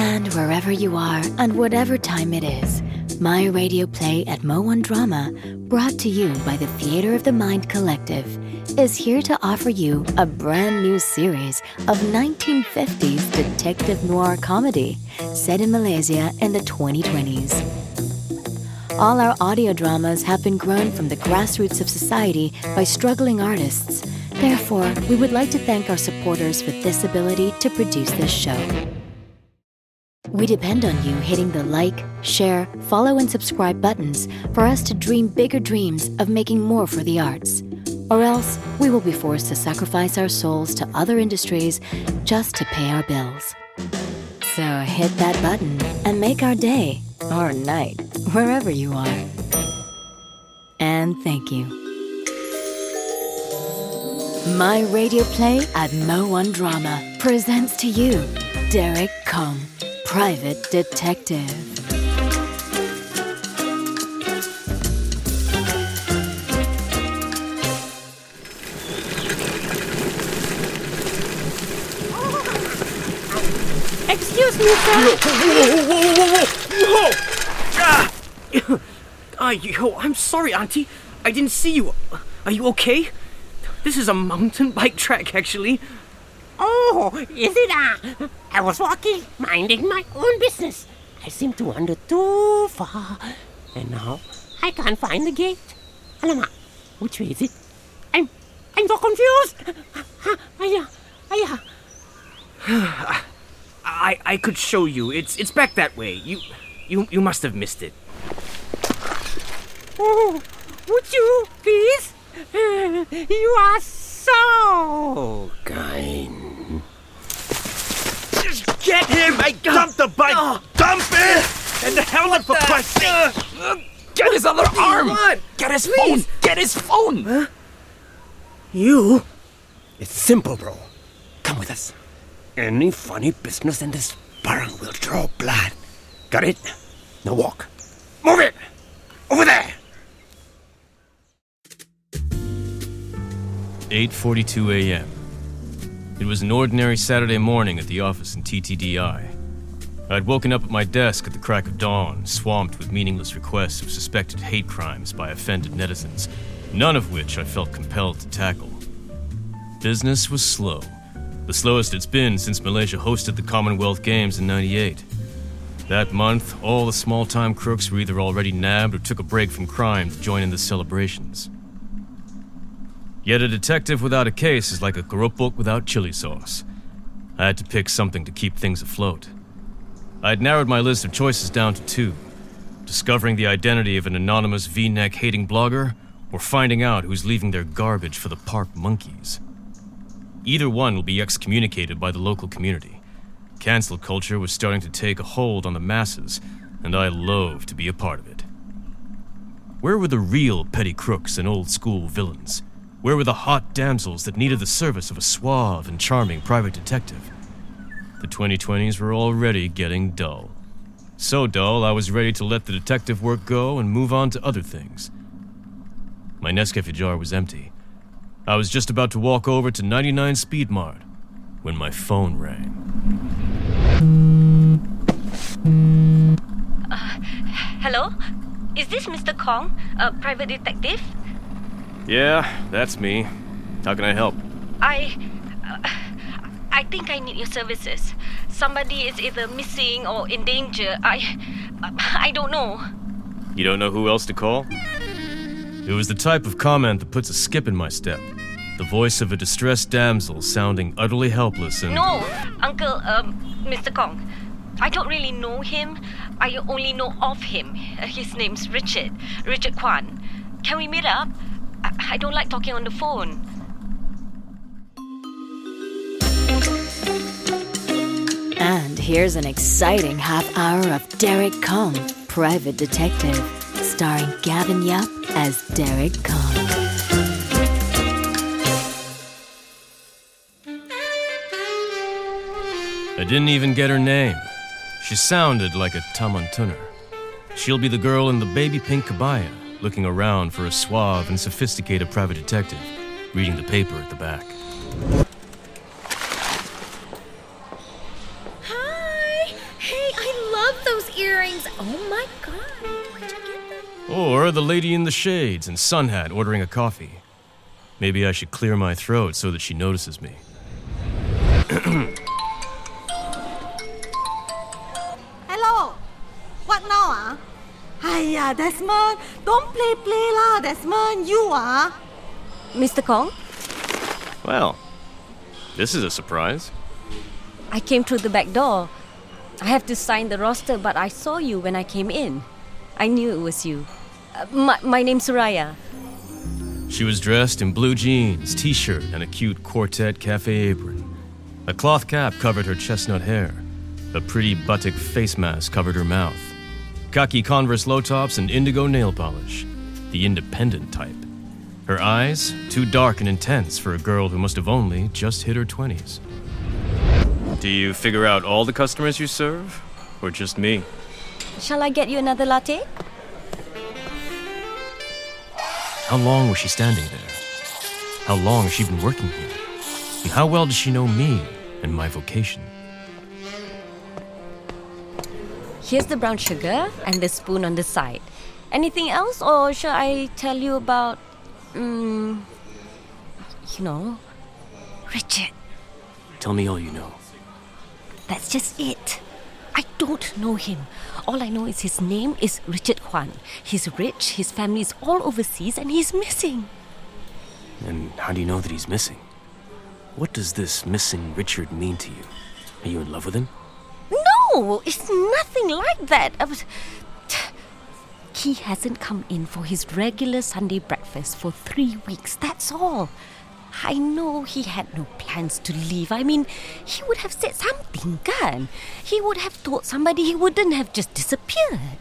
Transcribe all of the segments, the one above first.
And wherever you are, and whatever time it is, my radio play at MoOne Drama, brought to you by the Theater of the Mind Collective, is here to offer you a brand new series of 1950s detective noir comedy set in Malaysia in the 2020s. All our audio dramas have been grown from the grassroots of society by struggling artists. Therefore, we would like to thank our supporters for this ability to produce this show. We depend on you hitting the like, share, follow, and subscribe buttons for us to dream bigger dreams of making more for the arts. Or else, we will be forced to sacrifice our souls to other industries just to pay our bills. So hit that button and make our day or night, wherever you are. And thank you. My radio play at MoOne Drama presents to you Derek Kong, Private Detective. Excuse me, sir. Whoa, whoa, whoa, whoa, whoa, whoa! Ah! Ah, yo, I'm sorry, Auntie. I didn't see you. Are you okay? This is a mountain bike track, actually. Oh, is it? Uh, I was walking, minding my own business. I seem to wander too far. And now I can't find the gate. Alamak, which way is it? I'm I'm so confused. Aya, aya. I I could show you. It's it's back that way. You you you must have missed it. Oh, would you please? You are so kind. Just get him! I dumped the bike! Oh. Dump it! And the helmet for Christ's sake! Get his other arm! want? Get his phone! Get his phone! You? It's simple, bro. Come with us. Any funny business in this barn will draw blood. Got it? Now walk. Move it! Over there! 8:42 a.m. It was an ordinary Saturday morning at the office in TTDI. I'd woken up at my desk at the crack of dawn, swamped with meaningless requests of suspected hate crimes by offended netizens, none of which I felt compelled to tackle. Business was slow, the slowest it's been since Malaysia hosted the Commonwealth Games in 98. That month, all the small time crooks were either already nabbed or took a break from crime to join in the celebrations. Yet a detective without a case is like a keropok without chili sauce. I had to pick something to keep things afloat. I had narrowed my list of choices down to two discovering the identity of an anonymous v neck hating blogger, or finding out who's leaving their garbage for the park monkeys. Either one will be excommunicated by the local community. Cancel culture was starting to take a hold on the masses, and I loathed to be a part of it. Where were the real petty crooks and old school villains? Where were the hot damsels that needed the service of a suave and charming private detective? The 2020s were already getting dull. So dull, I was ready to let the detective work go and move on to other things. My Nescafe jar was empty. I was just about to walk over to 99 Speed Mart when my phone rang. Uh, hello? Is this Mr. Kong, a private detective? Yeah, that's me. How can I help? I. Uh, I think I need your services. Somebody is either missing or in danger. I. I don't know. You don't know who else to call? It was the type of comment that puts a skip in my step. The voice of a distressed damsel sounding utterly helpless and. No, Uncle, um, Mr. Kong. I don't really know him. I only know of him. Uh, His name's Richard. Richard Kwan. Can we meet up? I, I don't like talking on the phone. And here's an exciting half hour of Derek Kong, Private Detective, starring Gavin Yap as Derek Kong. I didn't even get her name. She sounded like a Tamantuner. She'll be the girl in the baby pink kebaya, looking around for a suave and sophisticated private detective, reading the paper at the back. Hi! Hey, I love those earrings. Oh my god. Where'd you get them? Or the lady in the shades and sun hat ordering a coffee. Maybe I should clear my throat so that she notices me. Hello. What now, ah? Hiya, Desmond. Don't play play lah, Desmond. You are. Mr. Kong, Well, this is a surprise. I came through the back door. I have to sign the roster, but I saw you when I came in. I knew it was you. Uh, my, my name's Soraya. She was dressed in blue jeans, t shirt, and a cute Quartet Cafe apron. A cloth cap covered her chestnut hair. A pretty buttock face mask covered her mouth. Khaki Converse low tops and indigo nail polish. The independent type. Her eyes, too dark and intense for a girl who must have only just hit her 20s. Do you figure out all the customers you serve? Or just me? Shall I get you another latte? How long was she standing there? How long has she been working here? And how well does she know me and my vocation? Here's the brown sugar and the spoon on the side. Anything else, or shall I tell you about, um, you know, Richard? Tell me all you know. That's just it. I don't know him. All I know is his name is Richard Kwan. He's rich, his family is all overseas, and he's missing. And how do you know that he's missing? What does this missing Richard mean to you? Are you in love with him? No, it's nothing like that. Uh, but- He hasn't come in for his regular Sunday breakfast for three weeks, that's all. I know he had no plans to leave. I mean, he would have said something, kan? He would have told somebody he wouldn't have just disappeared.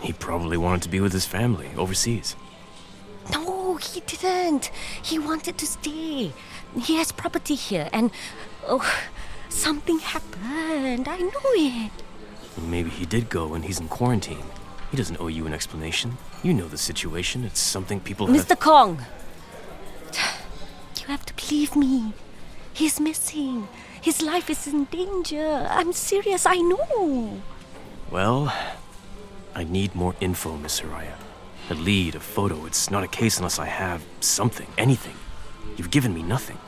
He probably wanted to be with his family overseas. No, he didn't. He wanted to stay. He has property here, and oh, something happened. I know it. Maybe he did go and he's in quarantine. He doesn't owe you an explanation. You know the situation. It's something people have. Mr. Kong, you have to believe me. He's missing. His life is in danger. I'm serious, I know. Well, I need more info, Miss Soraya. A lead, a photo. It's not a case unless I have something, anything. You've given me nothing.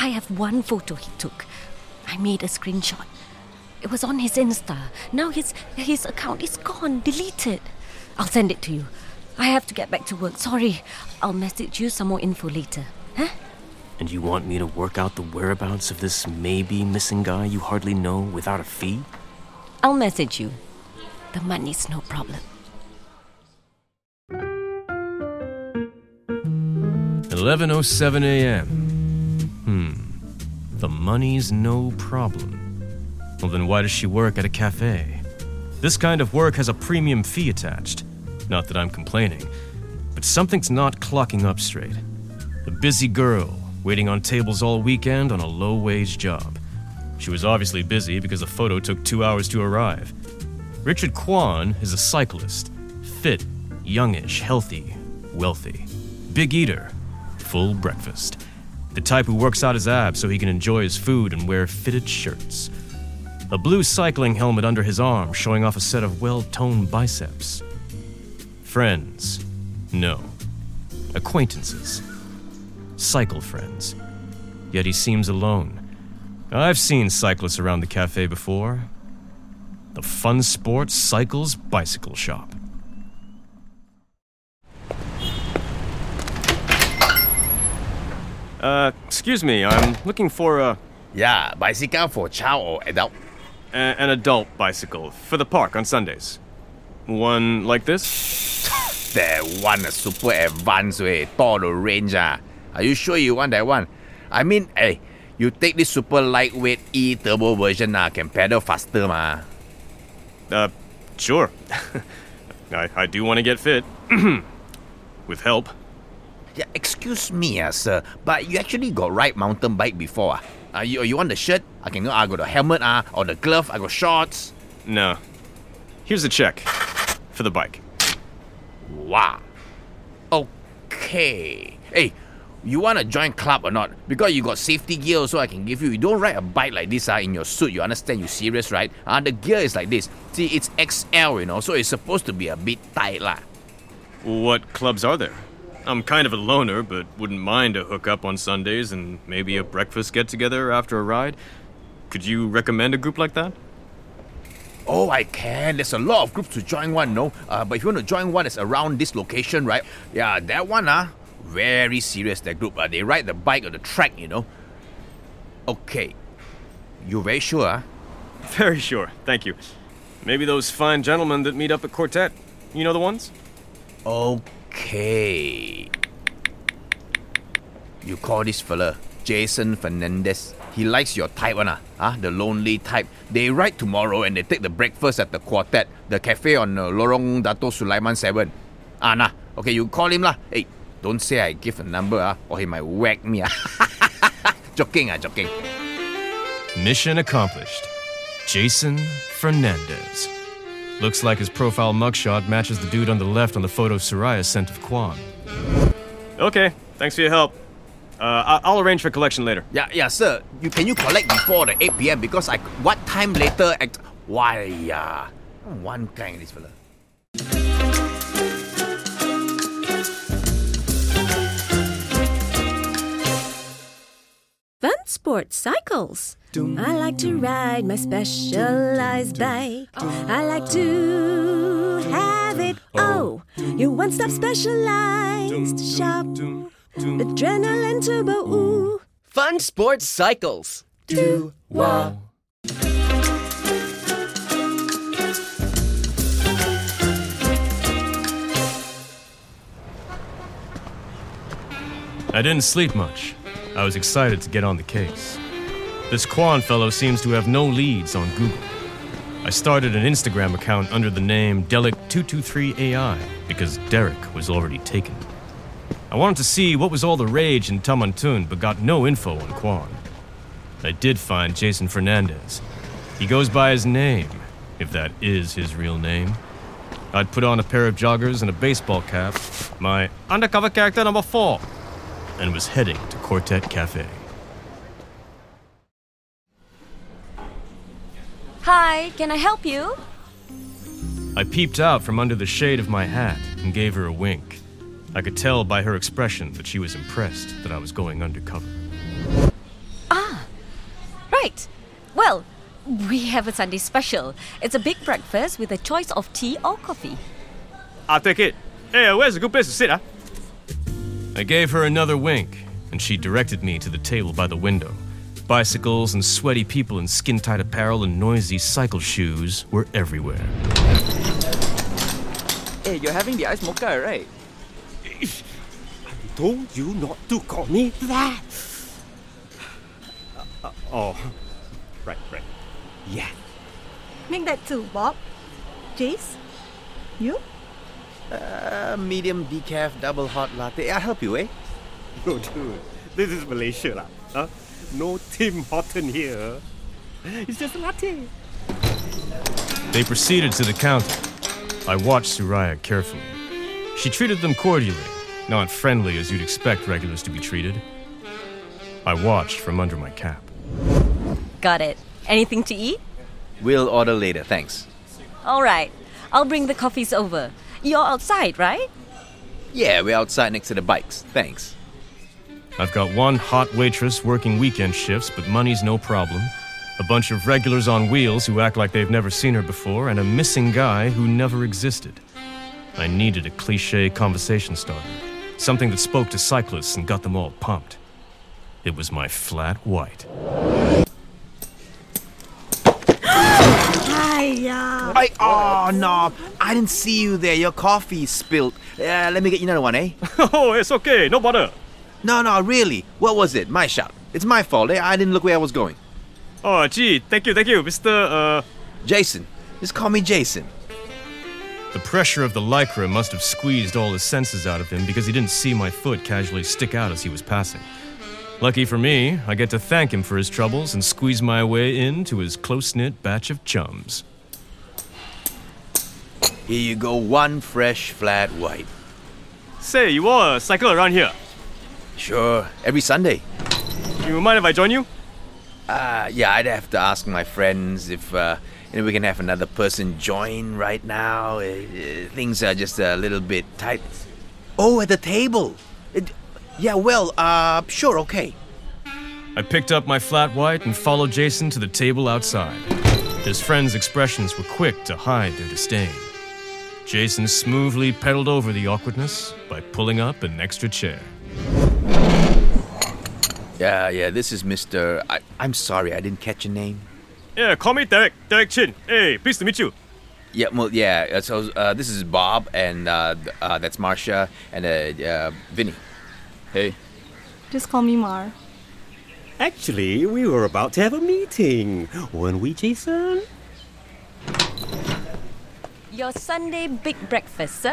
I have one photo he took. I made a screenshot. It was on his Insta. Now his his account is gone, deleted. I'll send it to you. I have to get back to work. Sorry. I'll message you some more info later. Huh? And you want me to work out the whereabouts of this maybe missing guy you hardly know without a fee? I'll message you. The money's no problem. 11:07 a.m. Hmm. The money's no problem. Well, then why does she work at a cafe? This kind of work has a premium fee attached. Not that I'm complaining, but something's not clocking up straight. A busy girl waiting on tables all weekend on a low-wage job. She was obviously busy because the photo took 2 hours to arrive. Richard Kwan is a cyclist, fit, youngish, healthy, wealthy, big eater, full breakfast. The type who works out his abs so he can enjoy his food and wear fitted shirts. A blue cycling helmet under his arm showing off a set of well toned biceps. Friends? No. Acquaintances. Cycle friends. Yet he seems alone. I've seen cyclists around the cafe before. The Fun Sportz Cycles Bicycle Shop. Uh, excuse me, I'm looking for a, Yeah, bicycle for child or adult. a an adult bicycle for the park on Sundays. One like this? That one a super advanced way, taller range ah. Are you sure you want that one? I mean, hey, you take this super lightweight E turbo version ah, can pedal faster ma. Uh, sure. I, I do want to get fit. With help. Yeah, excuse me, ah, sir, but you actually got ride mountain bike before. Uh, you, you want the shirt? I can go. I got the helmet ah, or the glove. I got shorts. No. Here's a check for the bike. Wow. Okay. Hey, You want to join club or not? Because you got safety gear so I can give you. You don't ride a bike like this uh, in your suit. You understand? You serious, right? Uh, the gear is like this. See, it's XL, you know, so it's supposed to be a bit tight lah. What clubs are there? I'm kind of a loner, but wouldn't mind a hookup on Sundays and maybe a breakfast get together after a ride. Could you recommend a group like that? Oh, I can. There's a lot of groups to join one, no? Uh, but if you want to join one that's around this location, right? Yeah, that one, ah, uh, very serious, that group. Uh, they ride the bike on the track, you know? Okay. You're very sure, huh? Very sure, thank you. Maybe those fine gentlemen that meet up at Quartet. You know the ones? Okay. You call this fella Jason Fernandez. He likes your type, one, ah, huh? the lonely type. They ride tomorrow and they take the breakfast at the Quartet, the cafe on uh, Lorong Dato Sulaiman 7. Ah, nah. Okay, you call him lah. Hey, don't say I give a number, ah, or he might whack me. Ah. joking, ah, joking. Mission accomplished. Jason Fernandez. Looks like his profile mugshot matches the dude on the left on the photo Soraya sent of Kwan. Okay, thanks for your help. Uh, I'll arrange for collection later. Yeah, yeah, sir. You can you collect before the 8 p.m. because I what time later? At, why, yeah, one kind this fella. Sport Cycles. I like to ride my specialized bike. I like to have it. Oh, your one stop specialized shop. Adrenaline turbo, ooh. Fun Sportz Cycles. Do wow. I didn't sleep much. I was excited to get on the case. This Kwan fellow seems to have no leads on Google. I started an Instagram account under the name Delic223AI because Derek was already taken. I wanted to see what was all the rage in Taman Tun, but got no info on Kwan. I did find Jason Fernandez. He goes by his name, if that is his real name. I'd put on a pair of joggers and a baseball cap, my undercover character number four, and was heading to Quartet Cafe. Hi, can I help you? I peeped out from under the shade of my hat and gave her a wink. I could tell by her expression that she was impressed that I was going undercover. Ah, right. Well, we have a Sunday special. It's a big breakfast with a choice of tea or coffee. I'll take it. Hey, where's a good place to sit, huh? I gave her another wink, and she directed me to the table by the window. Bicycles and sweaty people in skin tight apparel and noisy cycle shoes were everywhere. Hey, you're having the ice mocha, right? I told you not to call me that. Uh, uh, oh, right, right. Yeah. Make that two, Bob. Jace? You? Uh, medium decaf double hot latte. I'll help you, eh? No, dude. This is Malaysia, lah. Huh? No Tim Horton here. It's just a latte. They proceeded to the counter. I watched Soraya carefully. She treated them cordially, not friendly as you'd expect regulars to be treated. I watched from under my cap. Got it. Anything to eat? We'll order later, thanks. All right. I'll bring the coffees over. You're outside, right? Yeah, we're outside next to the bikes. Thanks. I've got one hot waitress working weekend shifts, but money's no problem. A bunch of regulars on wheels who act like they've never seen her before, and a missing guy who never existed. I needed a cliche conversation starter, something that spoke to cyclists and got them all pumped. It was my flat white. Hiya. I, oh, no. I didn't see you there. Your coffee spilled. Uh, let me get you another one, eh? oh, it's okay. No bother. No, no, really. What was it? My shout. It's my fault, eh? I didn't look where I was going. Oh, gee. Thank you, thank you, Mr. Uh... Jason. Just call me Jason. The pressure of the lycra must have squeezed all his senses out of him because he didn't see my foot casually stick out as he was passing. Lucky for me, I get to thank him for his troubles and squeeze my way into his close knit batch of chums. Here you go, one fresh, flat white. Say, you all cycle around here? Sure, every Sunday. You mind if I join you? Uh, yeah, I'd have to ask my friends if uh, you know, we can have another person join right now. Uh, uh, things are just a little bit tight. Oh, at the table. It- yeah, well, uh, sure, okay. I picked up my flat white and followed Jason to the table outside. His friends' expressions were quick to hide their disdain. Jason smoothly pedaled over the awkwardness by pulling up an extra chair. Yeah, yeah, this is Mr. I, I'm sorry, I didn't catch your name. Yeah, call me Derek. Derek Chin. Hey, pleased to meet you. Yeah, well, yeah. uh, So uh, this is Bob, and uh, uh, that's Marcia, and uh, uh, Vinny. Hey. Just call me Mar. Actually, we were about to have a meeting, weren't we, Jason? Your Sunday big breakfast, sir?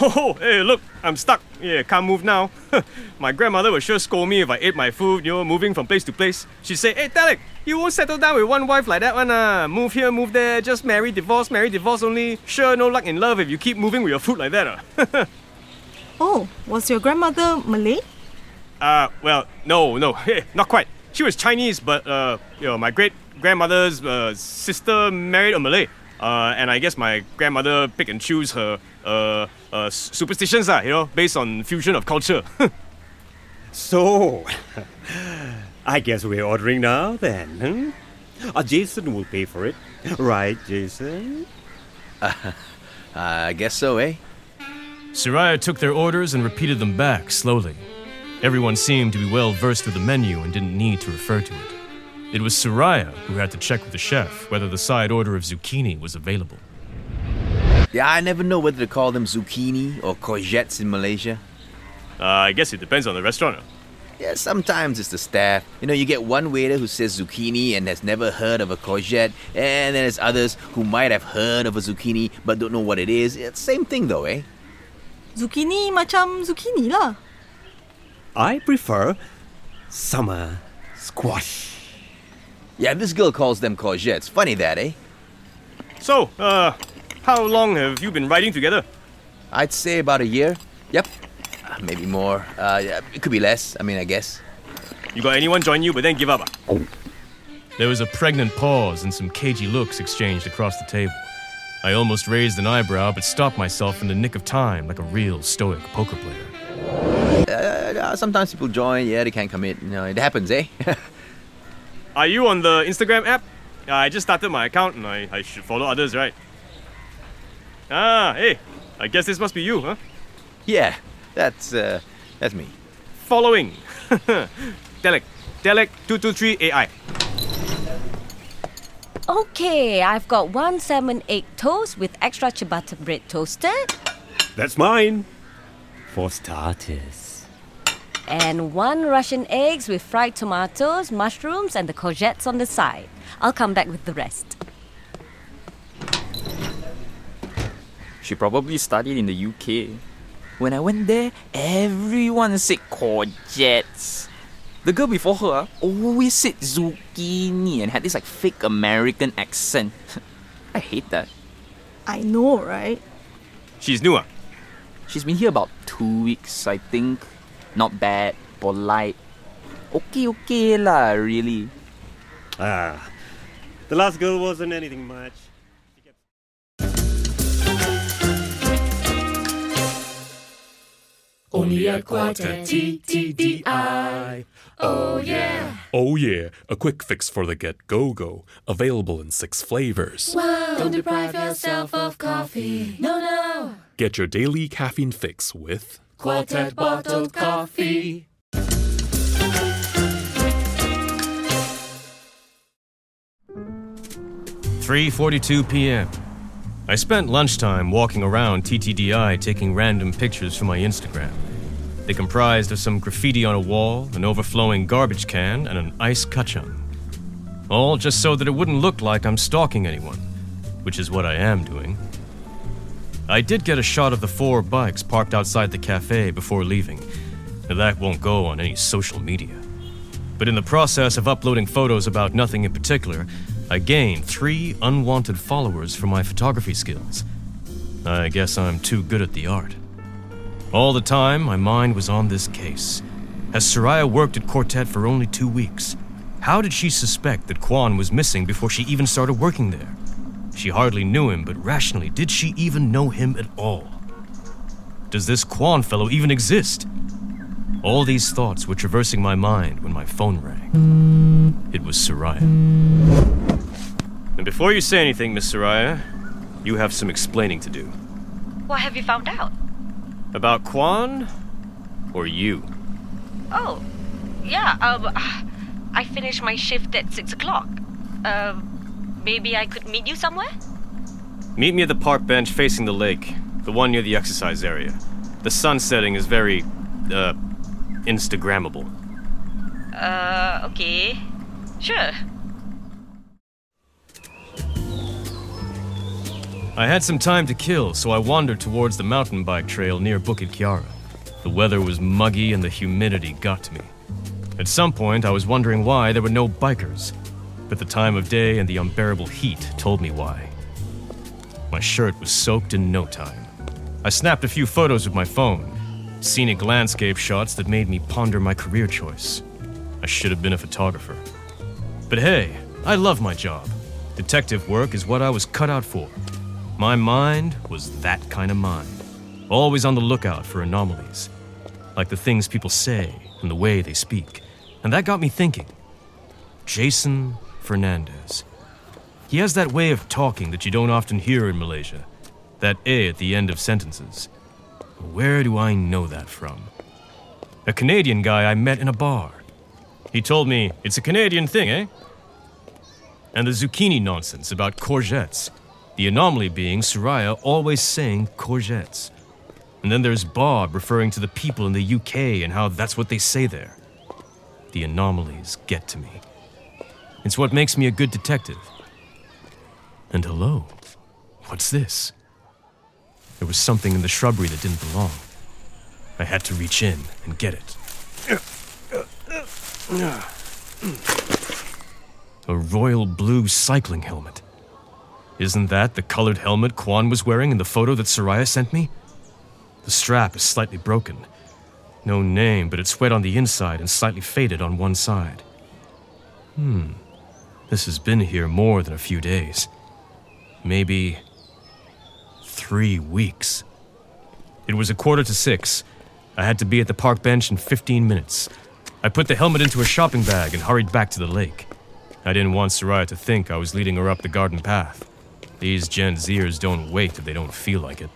Oh, hey, look, I'm stuck. Yeah, can't move now. my grandmother would sure scold me if I ate my food, you know, moving from place to place. She'd say, hey, Derek, you won't settle down with one wife like that one, uh. Move here, move there, just marry, divorce, marry, divorce only. Sure, no luck in love if you keep moving with your food like that, uh. Oh, was your grandmother Malay? Uh, well, no, no, not quite. She was Chinese, but uh, you know, my great grandmother's uh, sister married a Malay. Uh, and I guess my grandmother pick and choose her uh, uh, superstitions, uh, you know, based on fusion of culture. So, I guess we're ordering now then. Hmm? Uh, Jason will pay for it. Right, Jason? I guess so, eh? Soraya took their orders and repeated them back slowly. Everyone seemed to be well versed with the menu and didn't need to refer to it. It was Soraya who had to check with the chef whether the side order of zucchini was available. Yeah, I never know whether to call them zucchini or courgettes in Malaysia. Uh, I guess it depends on the restaurant. Yeah, sometimes it's the staff. You know, you get one waiter who says zucchini and has never heard of a courgette, and then there's others who might have heard of a zucchini but don't know what it is. It's same thing though, eh? Zucchini macam zucchini lah. I prefer summer squash. Yeah, this girl calls them courgettes. Funny that, eh? So, uh, how long have you been riding together? I'd say about a year. Yep. Uh, Maybe more. Uh, yeah, it could be less. I mean, I guess. You got anyone join you but then give up? There was a pregnant pause and some cagey looks exchanged across the table. I almost raised an eyebrow but stopped myself in the nick of time like a real stoic poker player. Uh, uh, sometimes people join. Yeah, they can't commit. You know, it happens, eh? Are you on the Instagram app? Uh, I just started my account and I, I should follow others, right? Ah, hey, I guess this must be you, huh? yeah, that's uh, that's me. Following. Delek. Delek223 AI. Okay, I've got one salmon egg toast with extra ciabatta bread toasted That's mine. For starters. And one Russian eggs with fried tomatoes, mushrooms, and the courgettes on the side. I'll come back with the rest. She probably studied in the UK. When I went there, everyone said courgettes. The girl before her ah, always said zucchini and had this like fake American accent. I hate that. I know, right? She's new, ah? She's been here about two weeks, I think. Not bad, polite. Okay, okay lah, really. Ah, the last girl wasn't anything much. Only at Quartet TTDI. Oh yeah. Oh yeah, a quick fix for the Get Go Go, available in six flavors. Wow. Don't deprive yourself of coffee. No, no. Get your daily caffeine fix with Quartet bottled coffee. Three forty-two p.m. I spent lunchtime walking around TTDI taking random pictures for my Instagram. They comprised of some graffiti on a wall, an overflowing garbage can, and an ice kachang. All just so that it wouldn't look like I'm stalking anyone, which is what I am doing. I did get a shot of the four bikes parked outside the cafe before leaving. That won't go on any social media. But in the process of uploading photos about nothing in particular, I gained three unwanted followers for my photography skills. I guess I'm too good at the art. All the time, my mind was on this case. Has Soraya worked at Quartet for only two weeks? How did she suspect that Kwan was missing before she even started working there? She hardly knew him, but rationally, did she even know him at all? Does this Kwan fellow even exist? All these thoughts were traversing my mind when my phone rang. It was Soraya. And before you say anything, Miss Soraya, you have some explaining to do. What have you found out? About Kwan or you? Oh, yeah, um, I finished my shift at 6 o'clock. Uh, maybe I could meet you somewhere? Meet me at the park bench facing the lake, the one near the exercise area. The sun setting is very, uh, Instagrammable. Uh, okay. Sure. I had some time to kill, so I wandered towards the mountain bike trail near Bukit Kiara. The weather was muggy and the humidity got to me. At some point, I was wondering why there were no bikers, but the time of day and the unbearable heat told me why. My shirt was soaked in no time. I snapped a few photos with my phone, scenic landscape shots that made me ponder my career choice. I should have been a photographer. But hey, I love my job. Detective work is what I was cut out for. My mind was that kind of mind, always on the lookout for anomalies, like the things people say and the way they speak. And that got me thinking. Jason Fernandez. He has that way of talking that you don't often hear in Malaysia, that A at the end of sentences. Where do I know that from? A Canadian guy I met in a bar. He told me, it's a Canadian thing, eh? And the zucchini nonsense about courgettes. The anomaly being Soraya always saying courgettes. And then there's Bob referring to the people in the UK and how that's what they say there. The anomalies get to me. It's what makes me a good detective. And hello, what's this? There was something in the shrubbery that didn't belong. I had to reach in and get it. A royal blue cycling helmet. Isn't that the colored helmet Kwan was wearing in the photo that Soraya sent me? The strap is slightly broken. No name, but it's wet on the inside and slightly faded on one side. Hmm. This has been here more than a few days. Maybe three weeks. It was a quarter to six. I had to be at the park bench in 15 minutes. I put the helmet into a shopping bag and hurried back to the lake. I didn't want Soraya to think I was leading her up the garden path. These Gen Zers don't wait if they don't feel like it.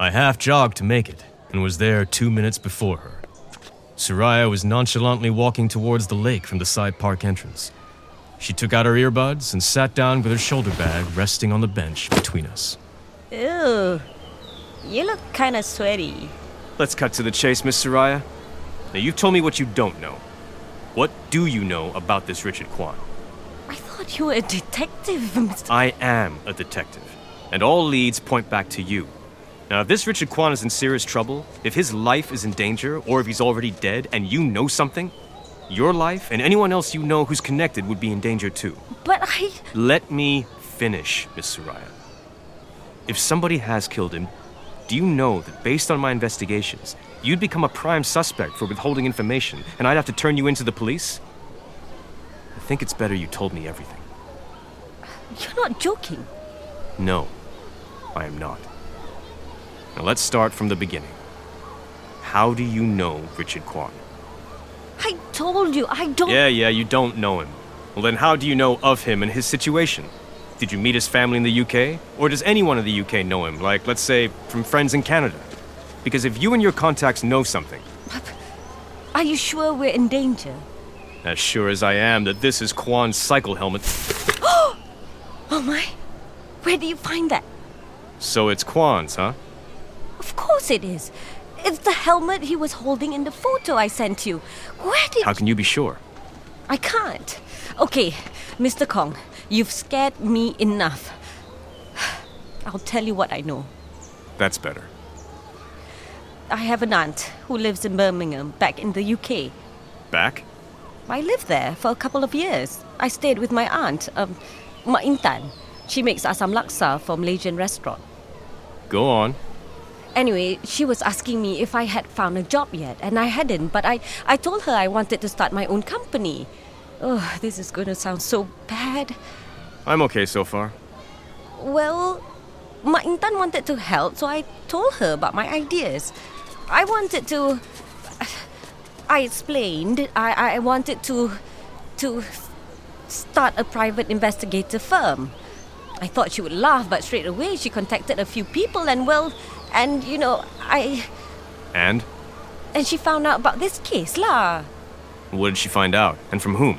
I half jogged to make it and was there two minutes before her. Soraya was nonchalantly walking towards the lake from the side park entrance. She took out her earbuds and sat down with her shoulder bag resting on the bench between us. Ew. You look kind of sweaty. Let's cut to the chase, Miss Soraya. Now, you've told me what you don't know. What do you know about this Richard Kwan? I thought you were a detective, Mr. I am a detective, and all leads point back to you. Now, if this Richard Kwan is in serious trouble, if his life is in danger, or if he's already dead and you know something, your life and anyone else you know who's connected would be in danger too. But I. Let me finish, Miss Soraya. If somebody has killed him, do you know that based on my investigations, you'd become a prime suspect for withholding information and I'd have to turn you into the police? I think it's better you told me everything. You're not joking. No, I am not. Now let's start from the beginning. How do you know Richard Kwan? I told you, I don't. Yeah, yeah, you don't know him. Well, then how do you know of him and his situation? Did you meet his family in the UK? Or does anyone in the UK know him, like, let's say, from friends in Canada? Because if you and your contacts know something, Are you sure we're in danger? as sure as I am that this is Kwan's cycle helmet, oh my. Where do you find that? so it's Kwan's, huh? Of course it is. It's the helmet he was holding in the photo I sent you. Where did. How can you be sure? I can't. Okay, Mr. Kong, you've scared me enough. I'll tell you what I know. That's better. I have an aunt who lives in Birmingham, back in the UK. Back? I lived there for a couple of years. I stayed with my aunt, um, Mak Intan. She makes asam laksa for Malaysian restaurant. Go on. Anyway, she was asking me if I had found a job yet, and I hadn't, but I, I told her I wanted to start my own company. Oh, this is going to sound so bad. I'm okay so far. Well, Ma Intan wanted to help, so I told her about my ideas. I wanted to. I explained I, I wanted to. to start a private investigator firm. I thought she would laugh, but straight away she contacted a few people, and well, and you know, I. And? And she found out about this case, lah. What did she find out? And from whom?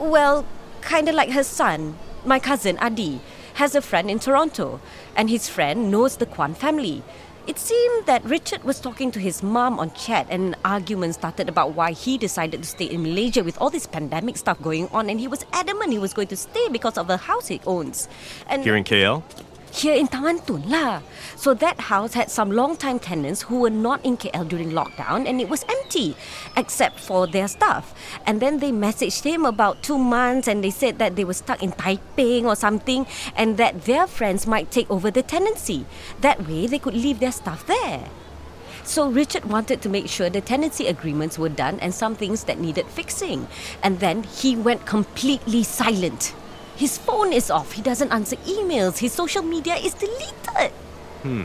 Well, kinda like her son, my cousin Adi, has a friend in Toronto, and his friend knows the Kwan family. It seemed that Richard was talking to his mom on chat, and an argument started about why he decided to stay in Malaysia with all this pandemic stuff going on, and he was adamant he was going to stay because of the house he owns. And Here in KL? Here in Taman Tun lah. So that house had some long-time tenants who were not in KL during lockdown and it was empty except for their stuff. And then they messaged him about two months and they said that they were stuck in Taipei or something and that their friends might take over the tenancy. That way they could leave their stuff there. So Richard wanted to make sure the tenancy agreements were done and some things that needed fixing. And then he went completely silent. His phone is off. He doesn't answer emails. His social media is deleted. Hmm.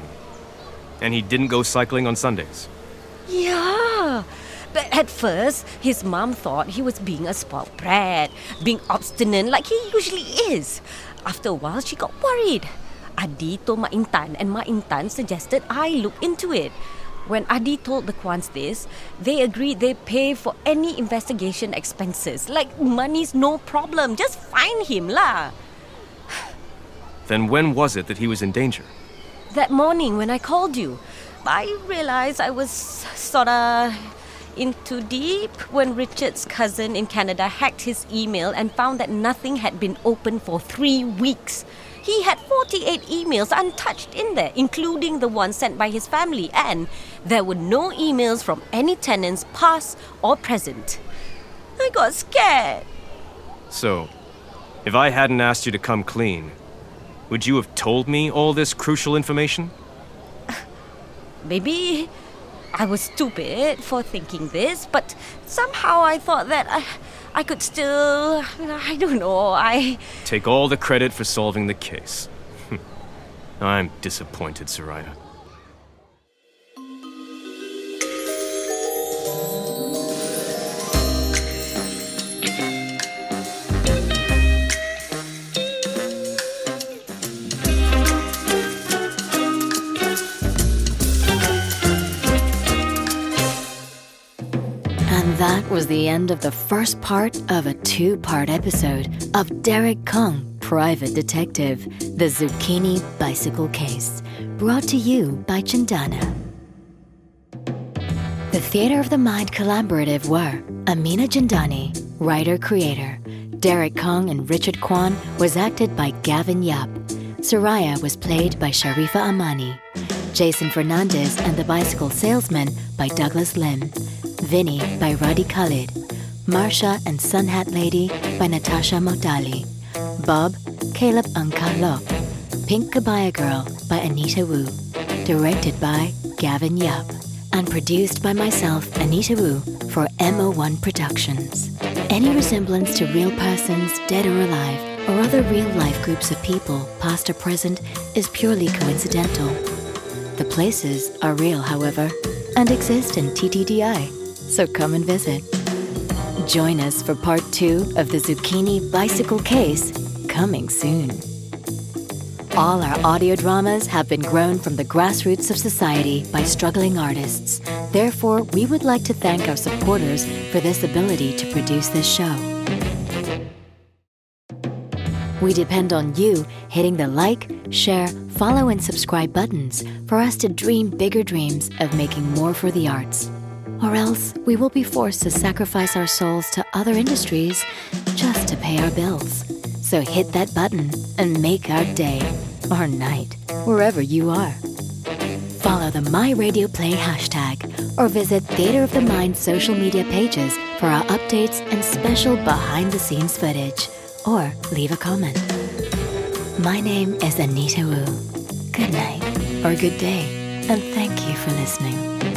And he didn't go cycling on Sundays. Yeah. But at first, his mom thought he was being a spoiled brat, being obstinate like he usually is. After a while, she got worried. Adi told Ma Intan, and Ma Intan suggested I look into it. When Adi told the Kwans this, they agreed they pay for any investigation expenses. Like money's no problem, just find him lah. Then when was it that he was in danger? That morning when I called you, I realized I was sorta in too deep when Richard's cousin in Canada hacked his email and found that nothing had been open for three weeks. He had 48 emails untouched in there, including the ones sent by his family, and there were no emails from any tenants, past or present. I got scared. So, if I hadn't asked you to come clean, would you have told me all this crucial information? Maybe I was stupid for thinking this, but somehow I thought that I, I could still. I don't know, I. Take all the credit for solving the case. I'm disappointed, Soraya. The end of the first part of a two part episode of Derek Kong, Private Detective The Zucchini Bicycle Case, brought to you by Cendana. The Theatre of the Mind Collaborative were Amina Jindani, writer creator. Derek Kong and Richard Kwan was acted by Gavin Yap. Soraya was played by Sharifah Amani. Jason Fernandez and the Bicycle Salesman by Douglas Lim. Vinny by Radhi Khalid. Marsha and Sun Hat Lady by Natasha Mohdali. Bob, Caleb Ng Kah Lok. Pink Kebaya Girl by Anita Woo. Directed by Gavin Yap. And produced by myself, Anita Woo, for MO1 Productions. Any resemblance to real persons, dead or alive, or other real life groups of people, past or present, is purely coincidental. The places are real, however, and exist in TTDI, so come and visit. Join us for part two of the Zucchini Bicycle Case, coming soon. All our audio dramas have been grown from the grassroots of society by struggling artists. Therefore, we would like to thank our supporters for this ability to produce this show. We depend on you hitting the like, share, follow, and subscribe buttons for us to dream bigger dreams of making more for the arts. Or else we will be forced to sacrifice our souls to other industries just to pay our bills. So hit that button and make our day or night, wherever you are. Follow the My Radio Play hashtag or visit Theater of the Mind social media pages for our updates and special behind the scenes footage. Or leave a comment. My name is Anita Woo. Good night or good day, and thank you for listening.